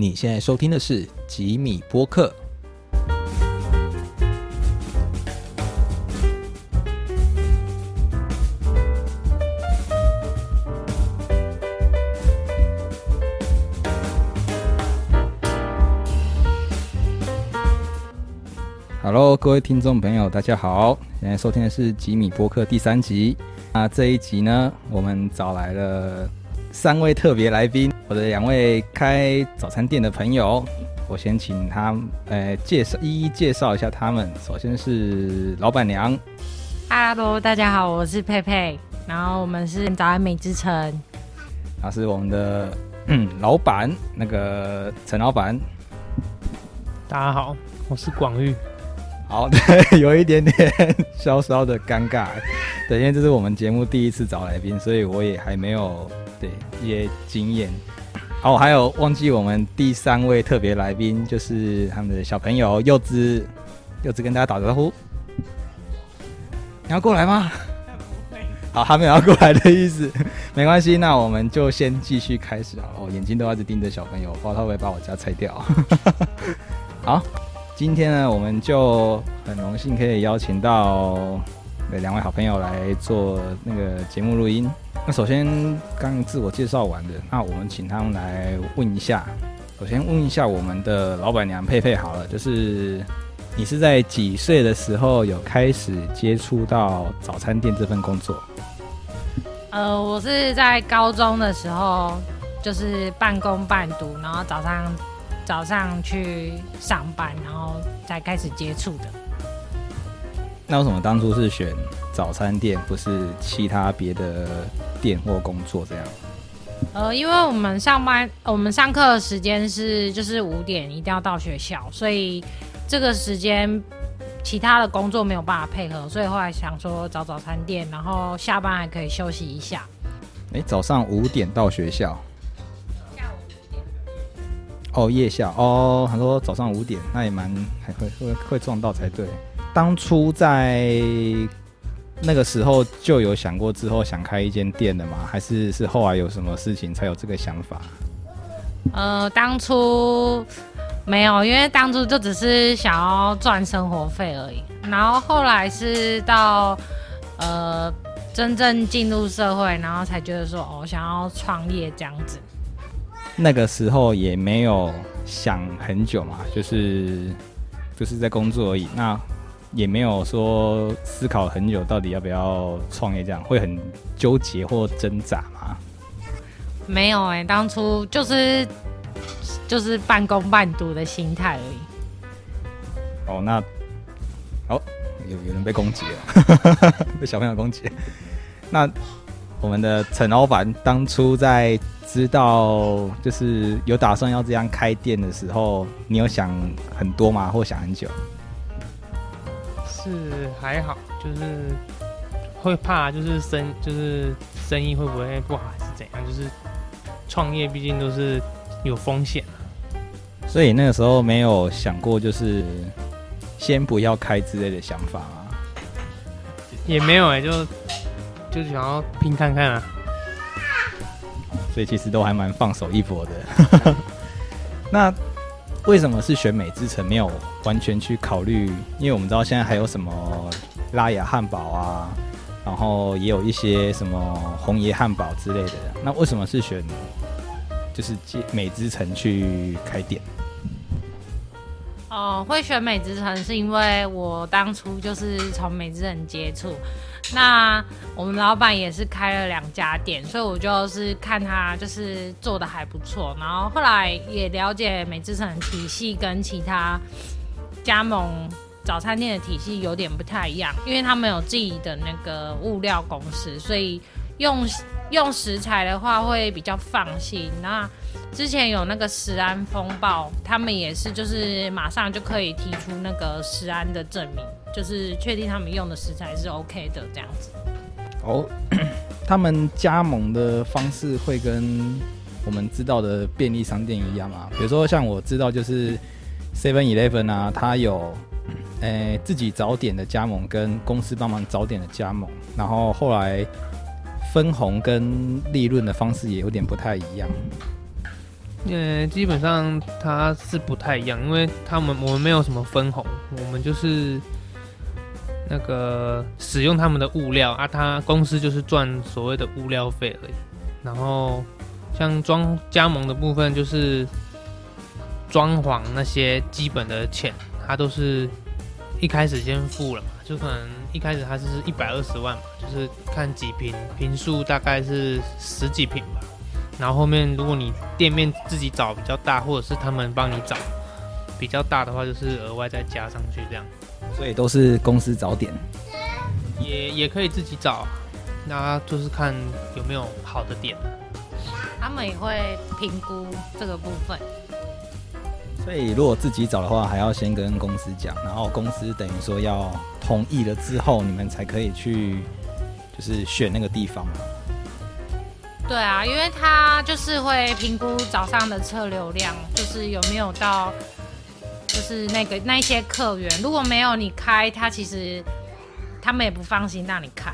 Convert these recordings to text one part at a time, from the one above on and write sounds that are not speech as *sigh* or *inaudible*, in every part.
你现在收听的是吉米播客。Hello，各位听众朋友，大家好！现在收听的是吉米播客第三集。那这一集呢，我们找来了三位特别来宾，我的两位开早餐店的朋友。我先请他呃介绍，一一介绍一下他们。首先是老板娘，Hello，大家好，我是佩佩，然后我们是早安美之城。他是我们的嗯老板，那个陈老板。大家好，我是广玉。好，对，*laughs* 有一点点 *laughs* 稍稍的尴尬，对，因为这是我们节目第一次找来宾，所以我也还没有对一些经验。哦，还有忘记我们第三位特别来宾，就是他们的小朋友柚子，柚子跟大家打招呼。你要过来吗？好，他没有要过来的意思，*laughs* 没关系，那我们就先继续开始好了。我眼睛都一直盯着小朋友，不知道他会不会把我家拆掉。好。今天呢，我们就很荣幸可以邀请到两位好朋友来做那个节目录音。那首先刚自我介绍完的，那我们请他们来问一下。首先问一下我们的老板娘佩佩好了，就是你是在几岁的时候有开始接触到早餐店这份工作？呃，我是在高中的时候，就是半工半读，然后早上。早上去上班，然后才开始接触的。那为什么当初是选早餐店，不是其他别的店或工作这样？呃，因为我们上班，我们上课的时间是就是五点一定要到学校，所以这个时间其他的工作没有办法配合，所以后来想说找早餐店，然后下班还可以休息一下。哎、欸，早上五点到学校。哦，夜校哦，他说早上五点，那也蛮还会会会撞到才对。当初在那个时候就有想过之后想开一间店的吗？还是是后来有什么事情才有这个想法？呃，当初没有，因为当初就只是想要赚生活费而已。然后后来是到呃真正进入社会，然后才觉得说哦，想要创业这样子。那个时候也没有想很久嘛，就是就是在工作而已，那也没有说思考很久到底要不要创业，这样会很纠结或挣扎吗？没有哎、欸，当初就是就是半工半读的心态而已。哦，那哦有有人被攻击了，*laughs* 被小朋友攻击。那我们的陈老板当初在。知道就是有打算要这样开店的时候，你有想很多吗？或想很久？是还好，就是会怕，就是生就是生意会不会不好，还是怎样？就是创业毕竟都是有风险啊。所以那个时候没有想过，就是先不要开之类的想法吗？也没有哎、欸，就就是想要拼看看啊。所以其实都还蛮放手一搏的。*laughs* 那为什么是选美之城，没有完全去考虑？因为我们知道现在还有什么拉雅汉堡啊，然后也有一些什么红爷汉堡之类的。那为什么是选就是美之城去开店？哦，会选美之城是因为我当初就是从美之城接触。那我们老板也是开了两家店，所以我就是看他就是做的还不错，然后后来也了解美之城体系跟其他加盟早餐店的体系有点不太一样，因为他们有自己的那个物料公司，所以用用食材的话会比较放心。那之前有那个食安风暴，他们也是就是马上就可以提出那个食安的证明。就是确定他们用的食材是 OK 的这样子。哦，*coughs* 他们加盟的方式会跟我们知道的便利商店一样吗？比如说像我知道就是 Seven Eleven 啊，它有诶、呃、自己早点的加盟跟公司帮忙早点的加盟，然后后来分红跟利润的方式也有点不太一样。呃，基本上它是不太一样，因为他们我们没有什么分红，我们就是那个使用他们的物料啊，他公司就是赚所谓的物料费而已。然后像装加盟的部分，就是装潢那些基本的钱，他都是一开始先付了嘛，就可能一开始他是一百二十万嘛，就是看几平，平数大概是十几平吧。然后后面如果你店面自己找比较大，或者是他们帮你找比较大的话，就是额外再加上去这样。所以都是公司找点。也也可以自己找，那就是看有没有好的点。他们也会评估这个部分。所以如果自己找的话，还要先跟公司讲，然后公司等于说要同意了之后，你们才可以去就是选那个地方嘛。对啊，因为他就是会评估早上的车流量，就是有没有到，就是那个那一些客源，如果没有你开，他其实他们也不放心让你开。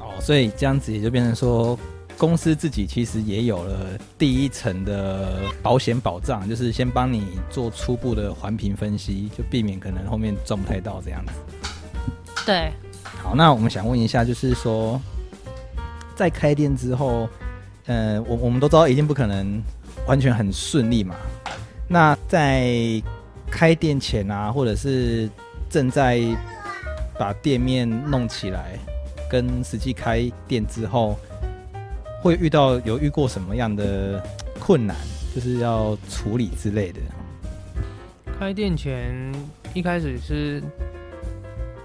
哦，所以这样子也就变成说，公司自己其实也有了第一层的保险保障，就是先帮你做初步的环评分析，就避免可能后面赚不太到这样子。对，好，那我们想问一下，就是说。在开店之后，呃，我我们都知道一定不可能完全很顺利嘛。那在开店前啊，或者是正在把店面弄起来，跟实际开店之后，会遇到有遇过什么样的困难，就是要处理之类的。开店前一开始是。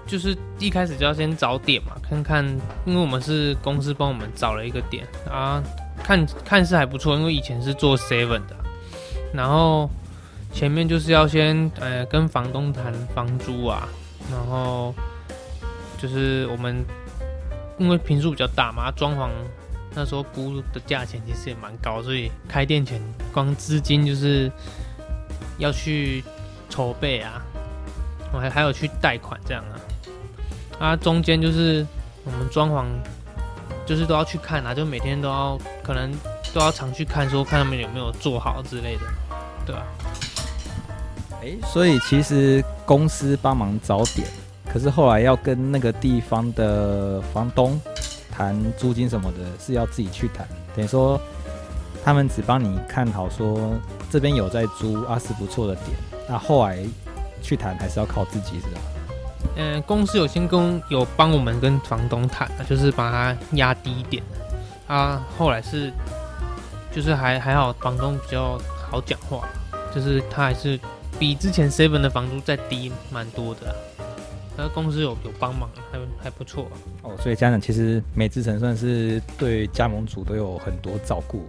就是一开始就要先找点嘛，看看，因为我们是公司帮我们找了一个点啊，看看是还不错，因为以前是做 seven 的，然后前面就是要先呃跟房东谈房租啊，然后就是我们因为平数比较大嘛，装潢那时候估的价钱其实也蛮高，所以开店前光资金就是要去筹备啊，我还还有去贷款这样啊。啊，中间就是我们装潢，就是都要去看啊，就每天都要可能都要常去看，说看他们有没有做好之类的，对吧？哎，所以其实公司帮忙找点，可是后来要跟那个地方的房东谈租金什么的，是要自己去谈。等于说他们只帮你看好，说这边有在租啊，是不错的点。那后来去谈还是要靠自己，是吧？嗯，公司有先跟有帮我们跟房东谈，就是把它压低一点。啊，后来是，就是还还好，房东比较好讲话，就是他还是比之前 seven 的房租再低蛮多的。那公司有有帮忙，还还不错。哦，所以家长其实美之城算是对加盟主都有很多照顾。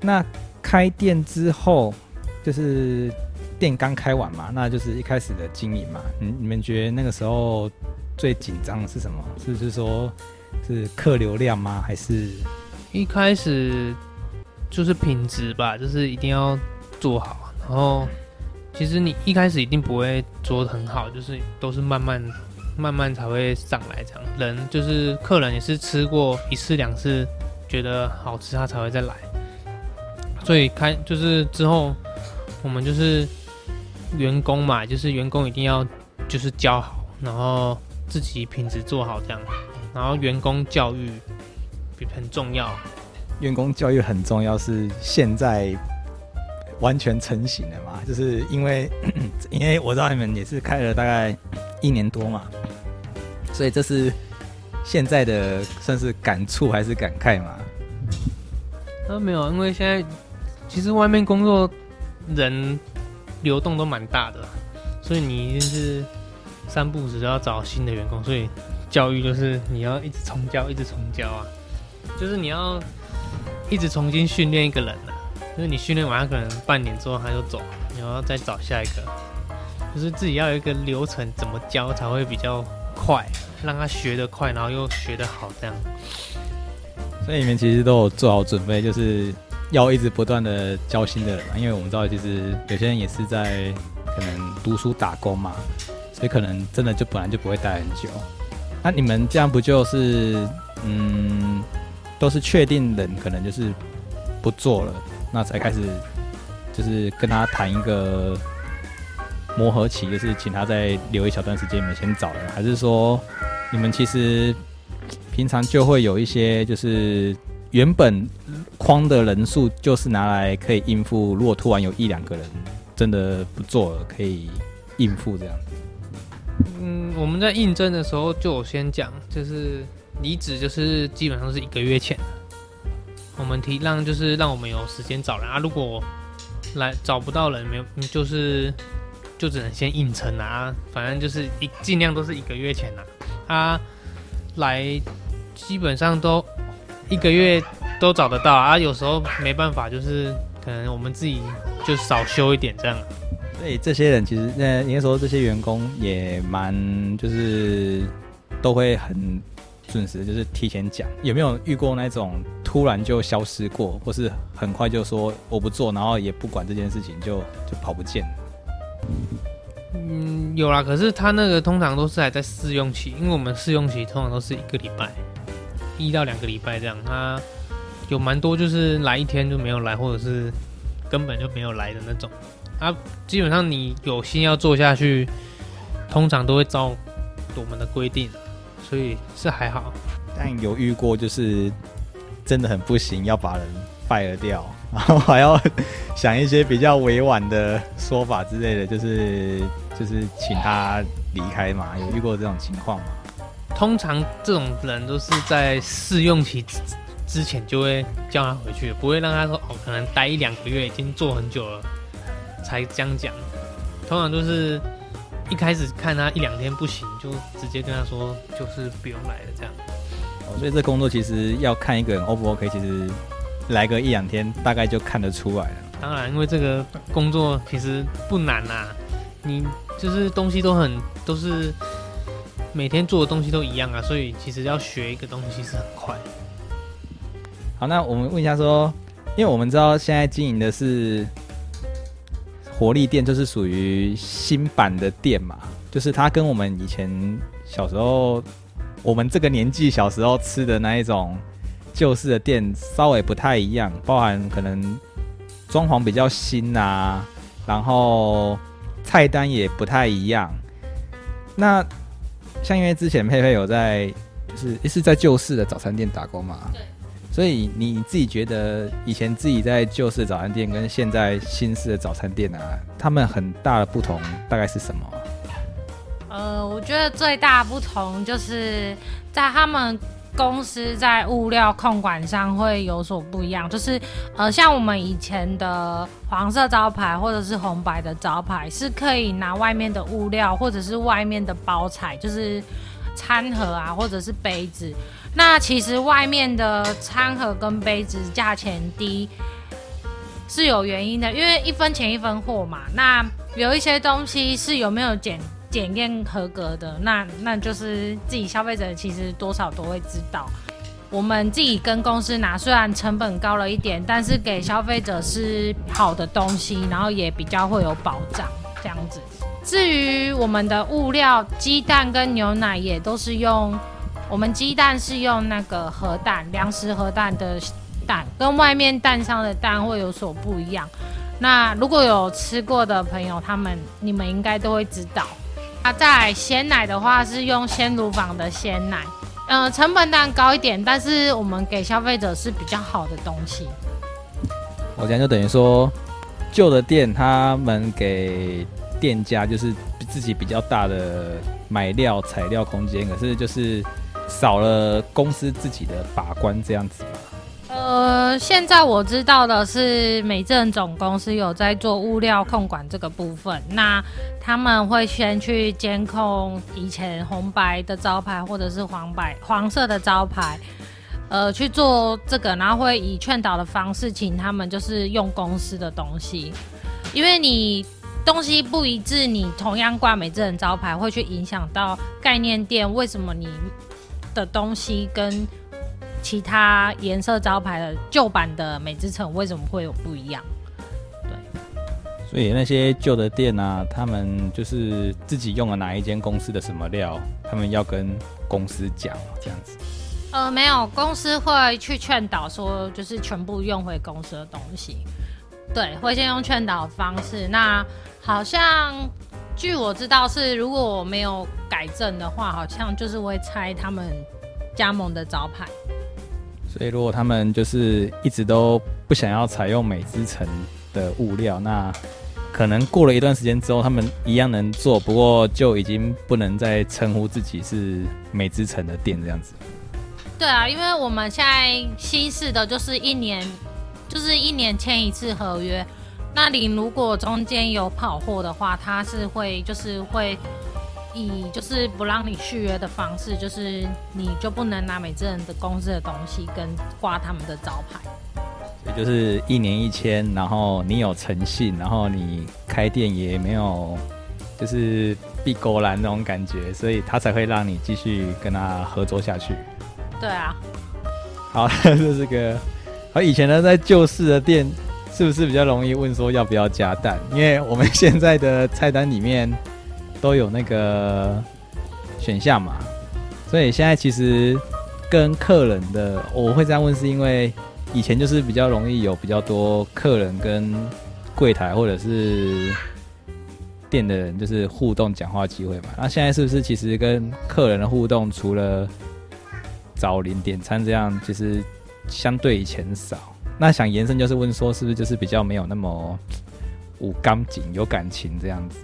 那开店之后，就是。店刚开完嘛，那就是一开始的经营嘛。你你们觉得那个时候最紧张的是什么？是是说，是客流量吗？还是一开始就是品质吧，就是一定要做好。然后其实你一开始一定不会做的很好，就是都是慢慢慢慢才会上来这样。人就是客人也是吃过一次两次，觉得好吃他才会再来。所以开就是之后我们就是。员工嘛，就是员工一定要就是教好，然后自己品质做好这样，然后员工教育比很重要。员工教育很重要，是现在完全成型的嘛？就是因为 *clears throat* 因为我知道你们也是开了大概一年多嘛，所以这是现在的算是感触还是感慨嘛？啊，没有，因为现在其实外面工作人。流动都蛮大的，所以你一定是三步只要找新的员工，所以教育就是你要一直重教，一直重教啊，就是你要一直重新训练一个人啊，就是你训练完可能半年之后他就走，你要再找下一个，就是自己要有一个流程，怎么教才会比较快，让他学得快，然后又学得好这样。所以你们其实都有做好准备，就是。要一直不断的教新的人嘛，因为我们知道，其实有些人也是在可能读书打工嘛，所以可能真的就本来就不会待很久。那你们这样不就是嗯，都是确定人可能就是不做了，那才开始就是跟他谈一个磨合期，就是请他再留一小段时间，你们先找人，还是说你们其实平常就会有一些就是原本框的人数，就是拿来可以应付，如果突然有一两个人真的不做了，可以应付这样。嗯，我们在应征的时候就先讲，就是离职就是基本上是一个月前，我们提让就是让我们有时间找人。啊，如果来找不到人，没有就是就只能先硬撑啊，反正就是一尽量都是一个月前呐，他来基本上都一个月都找得到啊，有时候没办法，就是可能我们自己就少休一点这样。所以这些人其实，那，应该说这些员工也蛮就是都会很准时，就是提前讲。有没有遇过那种突然就消失过，或是很快就说我不做，然后也不管这件事情就就跑不见？嗯，有啦，可是他那个通常都是还在试用期，因为我们试用期通常都是一个礼拜，一到两个礼拜这样。他有蛮多就是来一天就没有来，或者是根本就没有来的那种。啊，基本上你有心要做下去，通常都会照我们的规定，所以是还好。但有遇过就是真的很不行，要把人 fire 掉，*laughs* 然后还要想一些比较委婉的说法之类的，就是就是请他离开嘛。有遇过这种情况吗？通常这种人都是在试用期之前就会叫他回去，不会让他说哦，可能待一两个月，已经做很久了。才这样讲，通常都是一开始看他一两天不行，就直接跟他说就是不用来了这样。哦，所以这工作其实要看一个人 O 不 OK，其实来个一两天大概就看得出来了。当然，因为这个工作其实不难呐，你就是东西都很都是每天做的东西都一样啊，所以其实要学一个东西是很快。好，那我们问一下说，因为我们知道现在经营的是。活力店就是属于新版的店嘛，就是它跟我们以前小时候，我们这个年纪小时候吃的那一种旧式的店稍微不太一样，包含可能装潢比较新啊，然后菜单也不太一样。那像因为之前佩佩有在，就是是在旧式的早餐店打工嘛？所以你自己觉得以前自己在旧式早餐店跟现在新式的早餐店啊，他们很大的不同大概是什么？呃，我觉得最大不同就是在他们公司在物料控管上会有所不一样，就是呃，像我们以前的黄色招牌或者是红白的招牌是可以拿外面的物料或者是外面的包材，就是餐盒啊或者是杯子。那其实外面的餐盒跟杯子价钱低是有原因的，因为一分钱一分货嘛。那有一些东西是有没有检检验合格的，那那就是自己消费者其实多少都会知道。我们自己跟公司拿，虽然成本高了一点，但是给消费者是好的东西，然后也比较会有保障这样子。至于我们的物料，鸡蛋跟牛奶也都是用。我们鸡蛋是用那个核蛋，粮食核蛋的蛋，跟外面蛋商的蛋会有所不一样。那如果有吃过的朋友，他们你们应该都会知道。啊，在鲜奶的话是用鲜乳坊的鲜奶，嗯，成本当然高一点，但是我们给消费者是比较好的东西。我讲就等于说，旧的店他们给店家就是自己比较大的买料材料空间，可是就是。少了公司自己的把关这样子吗？呃，现在我知道的是美正总公司有在做物料控管这个部分，那他们会先去监控以前红白的招牌或者是黄白黄色的招牌，呃，去做这个，然后会以劝导的方式请他们就是用公司的东西，因为你东西不一致，你同样挂美正招牌会去影响到概念店，为什么你？的东西跟其他颜色招牌的旧版的美之城为什么会有不一样？对，所以那些旧的店啊，他们就是自己用了哪一间公司的什么料，他们要跟公司讲这样子。呃，没有，公司会去劝导说，就是全部用回公司的东西。对，会先用劝导的方式。那好像据我知道是，如果我没有改正的话，好像就是会拆他们加盟的招牌。所以如果他们就是一直都不想要采用美之城的物料，那可能过了一段时间之后，他们一样能做，不过就已经不能再称呼自己是美之城的店这样子。对啊，因为我们现在新式的就是一年，就是一年签一次合约。那你如果中间有跑货的话，他是会就是会。以就是不让你续约的方式，就是你就不能拿美智人的公司的东西跟挂他们的招牌。所以就是一年一签，然后你有诚信，然后你开店也没有就是闭勾栏那种感觉，所以他才会让你继续跟他合作下去。对啊。好，*laughs* 这是个。好，以前呢在旧式的店是不是比较容易问说要不要加蛋？因为我们现在的菜单里面。都有那个选项嘛，所以现在其实跟客人的我会这样问，是因为以前就是比较容易有比较多客人跟柜台或者是店的人就是互动讲话机会嘛。那现在是不是其实跟客人的互动，除了找零点餐这样，其实相对以前少？那想延伸就是问说，是不是就是比较没有那么无感情、有感情这样子？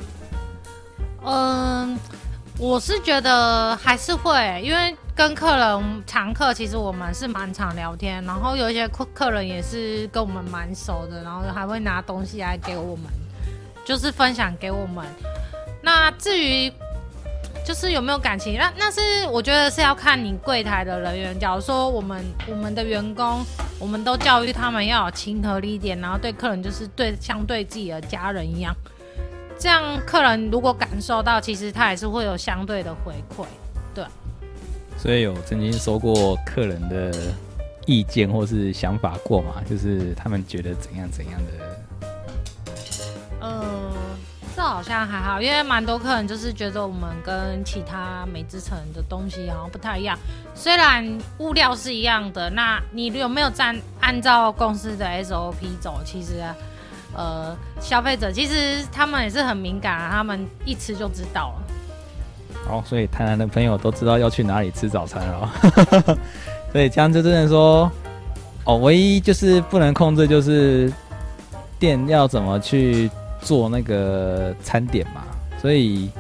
嗯，我是觉得还是会，因为跟客人常客，其实我们是蛮常聊天，然后有一些客客人也是跟我们蛮熟的，然后还会拿东西来给我们，就是分享给我们。那至于就是有没有感情，那那是我觉得是要看你柜台的人员。假如说我们我们的员工，我们都教育他们要有亲和力一点，然后对客人就是对相对自己的家人一样。这样客人如果感受到，其实他还是会有相对的回馈，对。所以有曾经收过客人的意见或是想法过嘛？就是他们觉得怎样怎样的？好像还好，因为蛮多客人就是觉得我们跟其他美之城的东西好像不太一样。虽然物料是一样的，那你有没有按按照公司的 SOP 走？其实。呃，消费者其实他们也是很敏感啊，他们一吃就知道了。哦，所以台南的朋友都知道要去哪里吃早餐了。*laughs* 所以这样就只能说，哦，唯一就是不能控制就是店要怎么去做那个餐点嘛。所以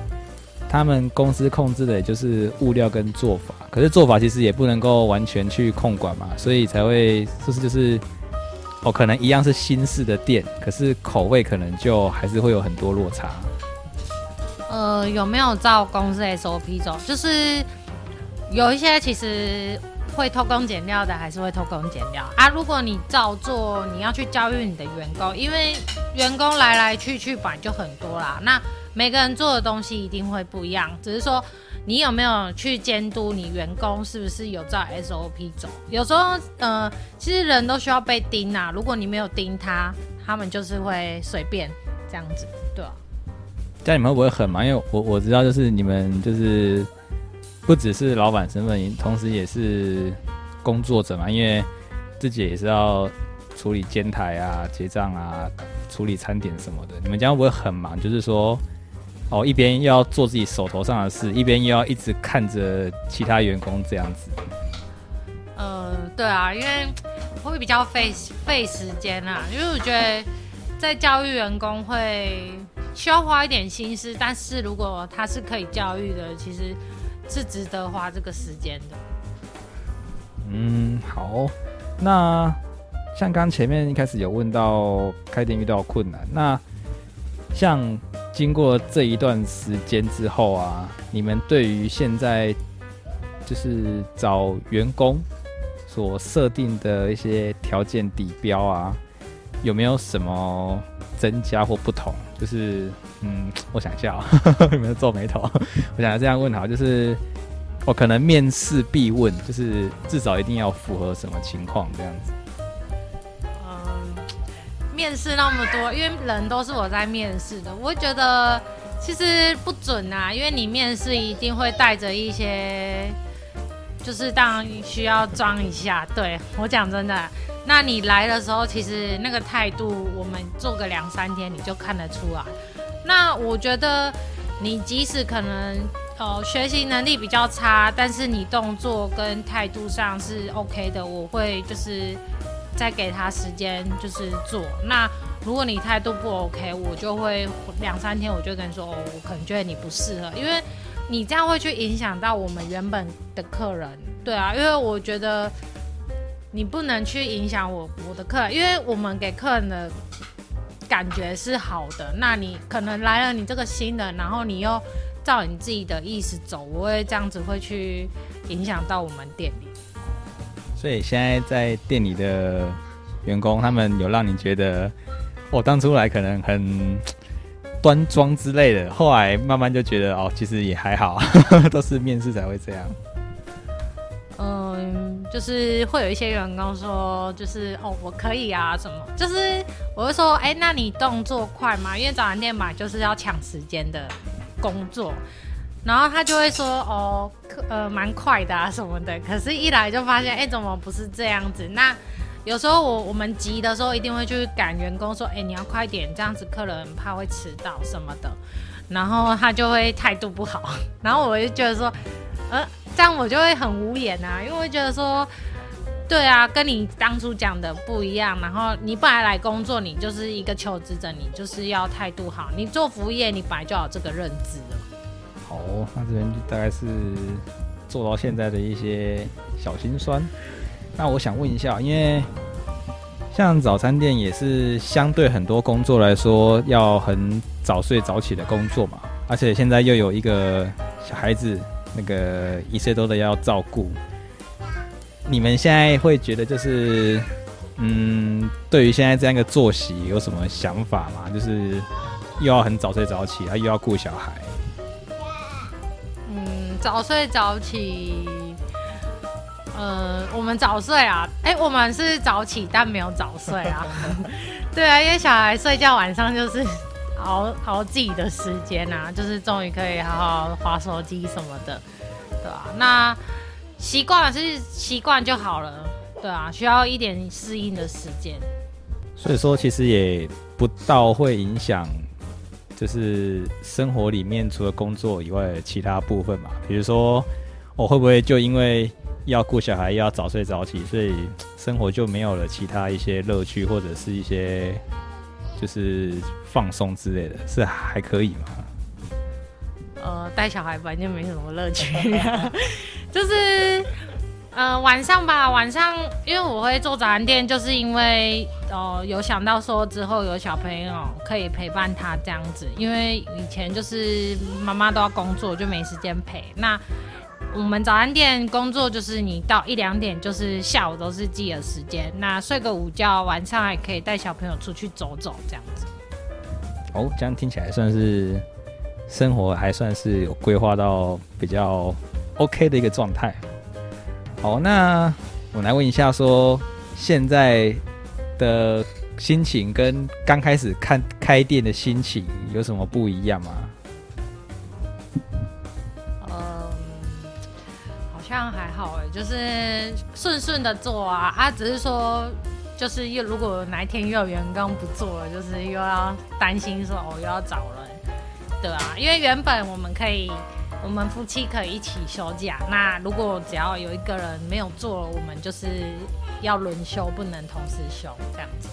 他们公司控制的也就是物料跟做法，可是做法其实也不能够完全去控管嘛，所以才会就是就是。哦，可能一样是新式的店，可是口味可能就还是会有很多落差。呃，有没有照公司 SOP 走？就是有一些其实会偷工减料的，还是会偷工减料啊。如果你照做，你要去教育你的员工，因为员工来来去去本来就很多啦，那每个人做的东西一定会不一样，只是说。你有没有去监督你员工是不是有照 SOP 走？有时候，呃，其实人都需要被盯啊。如果你没有盯他，他们就是会随便这样子，对啊。这样你们不会很忙？因为我我知道，就是你们就是不只是老板身份，同时也是工作者嘛。因为自己也是要处理监台啊、结账啊、处理餐点什么的。你们这样会不会很忙？就是说。哦，一边要做自己手头上的事，一边又要一直看着其他员工这样子。呃，对啊，因为会比较费费时间啊，因为我觉得在教育员工会需要花一点心思，但是如果他是可以教育的，其实是值得花这个时间的。嗯，好，那像刚前面一开始有问到开店遇到困难，那像。经过这一段时间之后啊，你们对于现在就是找员工所设定的一些条件底标啊，有没有什么增加或不同？就是嗯，我想一下，*laughs* 有没有皱眉头？*laughs* 我想要这样问好，就是我可能面试必问，就是至少一定要符合什么情况这样子。嗯面试那么多，因为人都是我在面试的，我觉得其实不准啊，因为你面试一定会带着一些，就就是当然需要装一下。对我讲真的，那你来的时候，其实那个态度，我们做个两三天你就看得出来。那我觉得你即使可能哦学习能力比较差，但是你动作跟态度上是 OK 的，我会就是再给他时间就是做。那如果你态度不 OK，我就会两三天我就跟你说哦，我可能觉得你不适合，因为。你这样会去影响到我们原本的客人，对啊，因为我觉得你不能去影响我我的客人，因为我们给客人的感觉是好的，那你可能来了你这个新人，然后你又照你自己的意思走，我会这样子会去影响到我们店里。所以现在在店里的员工，他们有让你觉得我当初来可能很。端庄之类的，后来慢慢就觉得哦，其实也还好，*laughs* 都是面试才会这样。嗯，就是会有一些员工说，就是哦，我可以啊，什么，就是我会说，哎，那你动作快吗？因为早餐店嘛，就是要抢时间的工作，然后他就会说，哦，呃，蛮快的啊，什么的。可是，一来就发现，哎，怎么不是这样子？那。有时候我我们急的时候，一定会去赶员工说：“哎，你要快点，这样子客人怕会迟到什么的。”然后他就会态度不好，然后我就觉得说：“呃，这样我就会很无言啊，因为我觉得说，对啊，跟你当初讲的不一样。然后你本来来工作，你就是一个求职者，你就是要态度好。你做服务业，你本来就有这个认知了。”好，那这边大概是做到现在的一些小心酸。那我想问一下，因为像早餐店也是相对很多工作来说要很早睡早起的工作嘛，而且现在又有一个小孩子，那个一岁多的要照顾，你们现在会觉得就是，嗯，对于现在这样一个作息有什么想法吗？就是又要很早睡早起，啊又要顾小孩。嗯，早睡早起。呃，我们早睡啊，哎，我们是早起，但没有早睡啊。*laughs* 对啊，因为小孩睡觉晚上就是熬熬自己的时间啊，就是终于可以好好划手机什么的，对吧？那习惯是习惯就好了，对啊，需要一点适应的时间。所以说，其实也不到会影响，就是生活里面除了工作以外的其他部分嘛。比如说，我会不会就因为要顾小孩，要早睡早起，所以生活就没有了其他一些乐趣，或者是一些就是放松之类的，是还可以吗？呃，带小孩本来就没什么乐趣，*laughs* 就是呃晚上吧，晚上因为我会做早餐店，就是因为哦有想到说之后有小朋友可以陪伴他这样子，因为以前就是妈妈都要工作，就没时间陪那。我们早餐店工作就是你到一两点，就是下午都是自己的时间。那睡个午觉，晚上还可以带小朋友出去走走，这样子。哦，这样听起来算是生活还算是有规划到比较 OK 的一个状态。好，那我来问一下，说现在的心情跟刚开始看开店的心情有什么不一样吗？就是顺顺的做啊啊，只是说就是又如果哪一天又有员工不做了，就是又要担心说哦又要找人，对啊，因为原本我们可以我们夫妻可以一起休假，那如果只要有一个人没有做，我们就是要轮休，不能同时休这样子。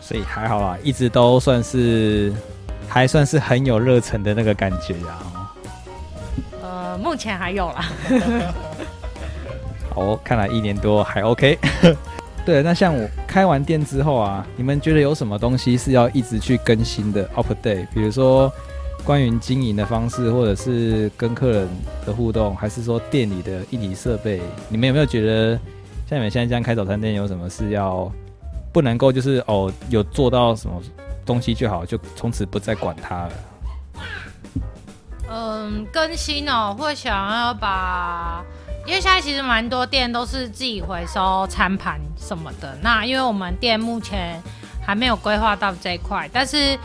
所以还好啦，一直都算是还算是很有热忱的那个感觉呀。目前还有啦。*laughs* 好，看来一年多还 OK。*laughs* 对，那像我开完店之后啊，你们觉得有什么东西是要一直去更新的 update？比如说关于经营的方式，或者是跟客人的互动，还是说店里的一体设备？你们有没有觉得像你们现在这样开早餐店，有什么是要不能够就是哦有做到什么东西就好，就从此不再管它了？嗯，更新哦，会想要把，因为现在其实蛮多店都是自己回收餐盘什么的。那因为我们店目前还没有规划到这一块，但是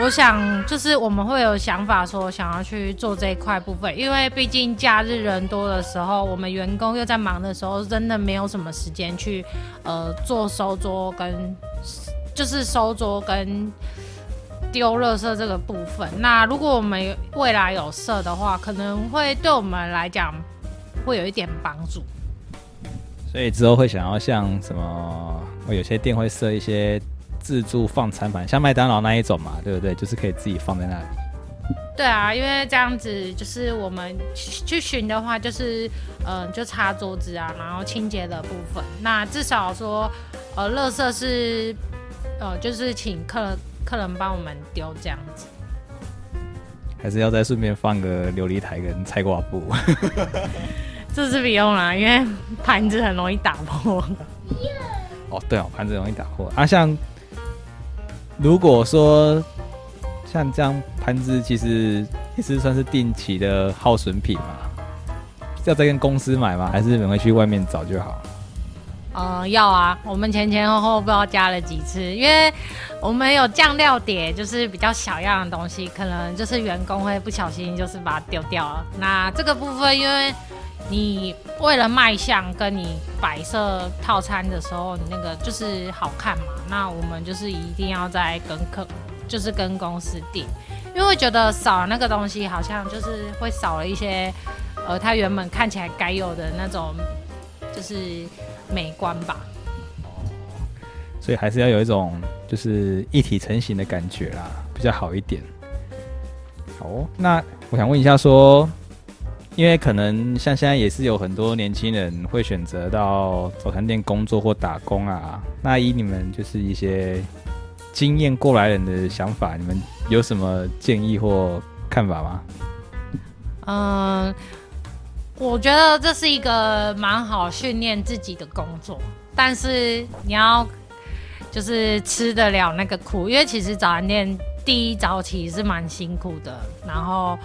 我想就是我们会有想法说想要去做这一块部分，因为毕竟假日人多的时候，我们员工又在忙的时候，真的没有什么时间去呃做收桌跟就是收桌跟丢垃圾这个部分。那如果我们未来有设的话，可能会对我们来讲会有一点帮助。所以之后会想要像什么，我有些店会设一些。自助放餐盘，像麦当劳那一种嘛，对不对？就是可以自己放在那里。对啊，因为这样子就是我们去巡的话，就是嗯，就擦桌子啊，然后清洁的部分。那至少说，呃，垃圾是呃，就是请客客人帮我们丢这样子。还是要再顺便放个琉璃台跟菜瓜布。*laughs* 这是不用啦，因为盘子很容易打破。*laughs* 哦，对哦，盘子容易打破啊，像。如果说像这样盘子，其实也是算是定期的耗损品嘛，要再跟公司买吗？还是你们会去外面找就好？嗯，要啊，我们前前后后不知道加了几次，因为我们有酱料碟，就是比较小样的东西，可能就是员工会不小心就是把它丢掉了。那这个部分，因为你为了卖相跟你摆设套餐的时候，你那个就是好看嘛。那我们就是一定要在跟客，就是跟公司订，因为觉得少了那个东西，好像就是会少了一些，呃，它原本看起来该有的那种，就是美观吧。所以还是要有一种就是一体成型的感觉啦，比较好一点。好，那我想问一下说。因为可能像现在也是有很多年轻人会选择到早餐店工作或打工啊。那以你们就是一些经验过来人的想法，你们有什么建议或看法吗？嗯，我觉得这是一个蛮好训练自己的工作，但是你要就是吃得了那个苦，因为其实早餐店第一早起是蛮辛苦的，然后。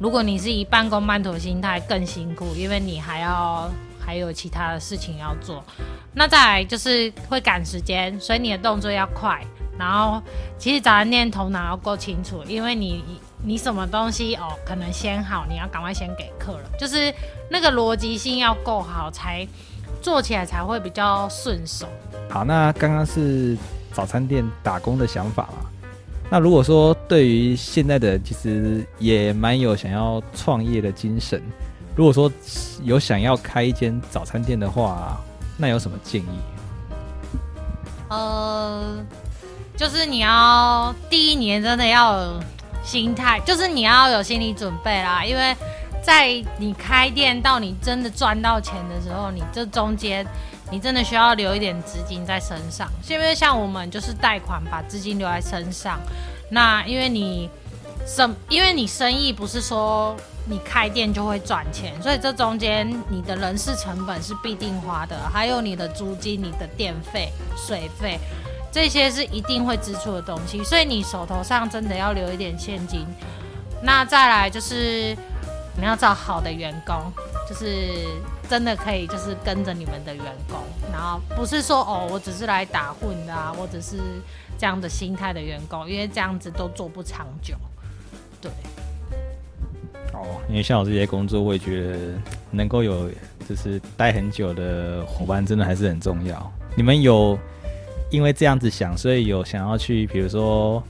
如果你是以半工半读心态，更辛苦，因为你还要还有其他的事情要做。那再来就是会赶时间，所以你的动作要快。然后其实早餐店头脑要够清楚，因为你你什么东西哦，可能先好，你要赶快先给客人，就是那个逻辑性要够好，才做起来才会比较顺手。好，那刚刚是早餐店打工的想法嘛？那如果说对于现在的其实也蛮有想要创业的精神，如果说有想要开一间早餐店的话，那有什么建议？呃，就是你要第一年真的要有心态，就是你要有心理准备啦，因为在你开店到你真的赚到钱的时候，你这中间。你真的需要留一点资金在身上，因为像我们就是贷款把资金留在身上。那因为你生，因为你生意不是说你开店就会赚钱，所以这中间你的人事成本是必定花的，还有你的租金、你的电费、水费，这些是一定会支出的东西。所以你手头上真的要留一点现金。那再来就是你要找好的员工，就是。真的可以，就是跟着你们的员工，然后不是说哦，我只是来打混的啊，或者是这样的心态的员工，因为这样子都做不长久。对。哦，因为像我这些工作，我也觉得能够有就是待很久的伙伴，真的还是很重要。你们有因为这样子想，所以有想要去，比如说，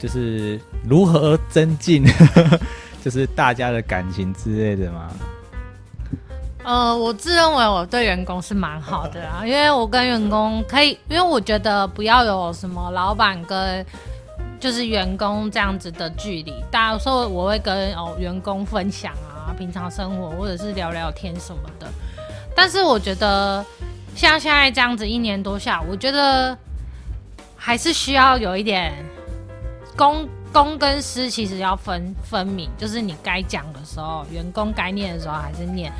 就是如何增进，*laughs* 就是大家的感情之类的吗？呃，我自认为我对员工是蛮好的啊，*laughs* 因为我跟员工可以，因为我觉得不要有什么老板跟就是员工这样子的距离。大家说我会跟哦员工分享啊，平常生活或者是聊聊天什么的。但是我觉得像现在这样子一年多下，我觉得还是需要有一点公公跟私其实要分分明，就是你该讲的时候，员工该念的时候还是念。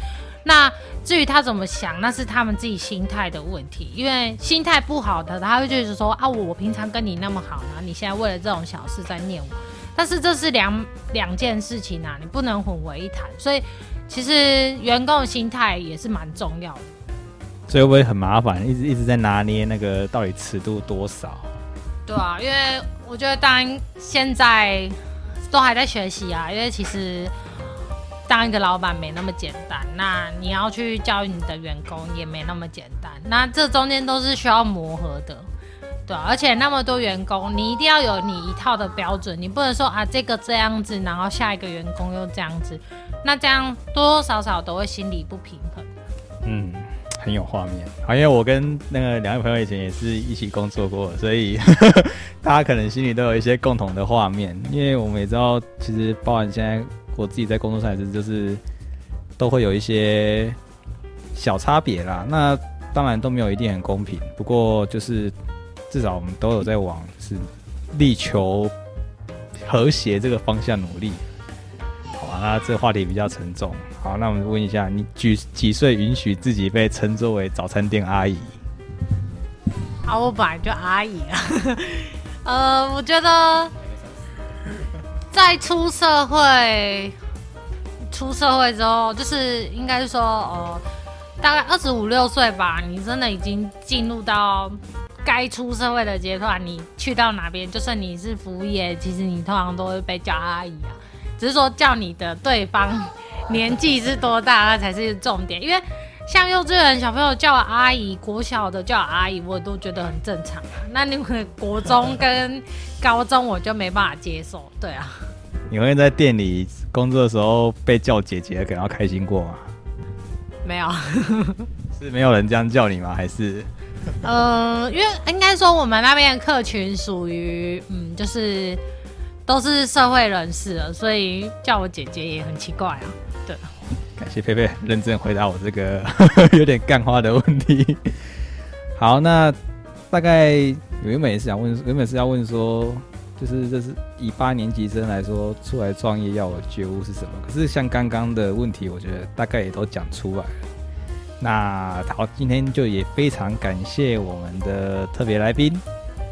那至于他怎么想，那是他们自己心态的问题。因为心态不好的，他会就是说啊，我平常跟你那么好呢，你现在为了这种小事在念我。但是这是两两件事情啊，你不能混为一谈。所以其实员工的心态也是蛮重要的。所以会不会很麻烦？一直一直在拿捏那个到底尺度多少？对啊，因为我觉得当然现在都还在学习啊，因为其实当一个老板没那么简单，那你要去教育你的员工也没那么简单，那这中间都是需要磨合的。对啊，而且那么多员工，你一定要有你一套的标准，你不能说啊这个这样子，然后下一个员工又这样子，那这样多多少少都会心理不平衡。嗯，很有画面。好，因为我跟那个两位朋友以前也是一起工作过，所以 *laughs* 大家可能心里都有一些共同的画面。因为我们也知道，其实包含现在我自己在工作上也是，就是都会有一些小差别啦。那当然都没有一定很公平，不过就是至少我们都有在往是力求和谐这个方向努力。啊，这个话题比较沉重。好，那我们问一下，你几几岁允许自己被称作为早餐店阿姨？啊，我本来就阿姨啊。*laughs* 呃，我觉得在出社会，出社会之后，就是应该说，呃，大概二十五六岁吧，你真的已经进入到该出社会的阶段。你去到哪边，就算你是服务业，其实你通常都会被叫阿姨啊。只是说叫你的对方年纪是多大，那才是重点。因为像幼稚园小朋友叫我阿姨，国小的叫我阿姨，我都觉得很正常啊。那你们国中跟高中我就没办法接受，对啊。你会在店里工作的时候被叫姐姐，感到开心过吗？没有，是没有人这样叫你吗？还是？*laughs* 呃，因为应该说我们那边的客群属于，嗯，就是都是社会人士了，所以叫我姐姐也很奇怪啊。对，感谢佩佩认真回答我这个 *laughs* 有点干花的问题。好，那大概原本也是想问，原本是要问说，就是这是以八年级生来说，出来创业要有觉悟是什么？可是像刚刚的问题，我觉得大概也都讲出来了。那好，今天就也非常感谢我们的特别来宾，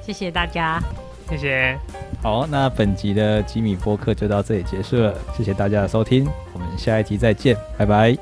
谢谢大家。谢谢。好，那本集的吉米播客就到这里结束了，谢谢大家的收听，我们下一集再见，拜拜。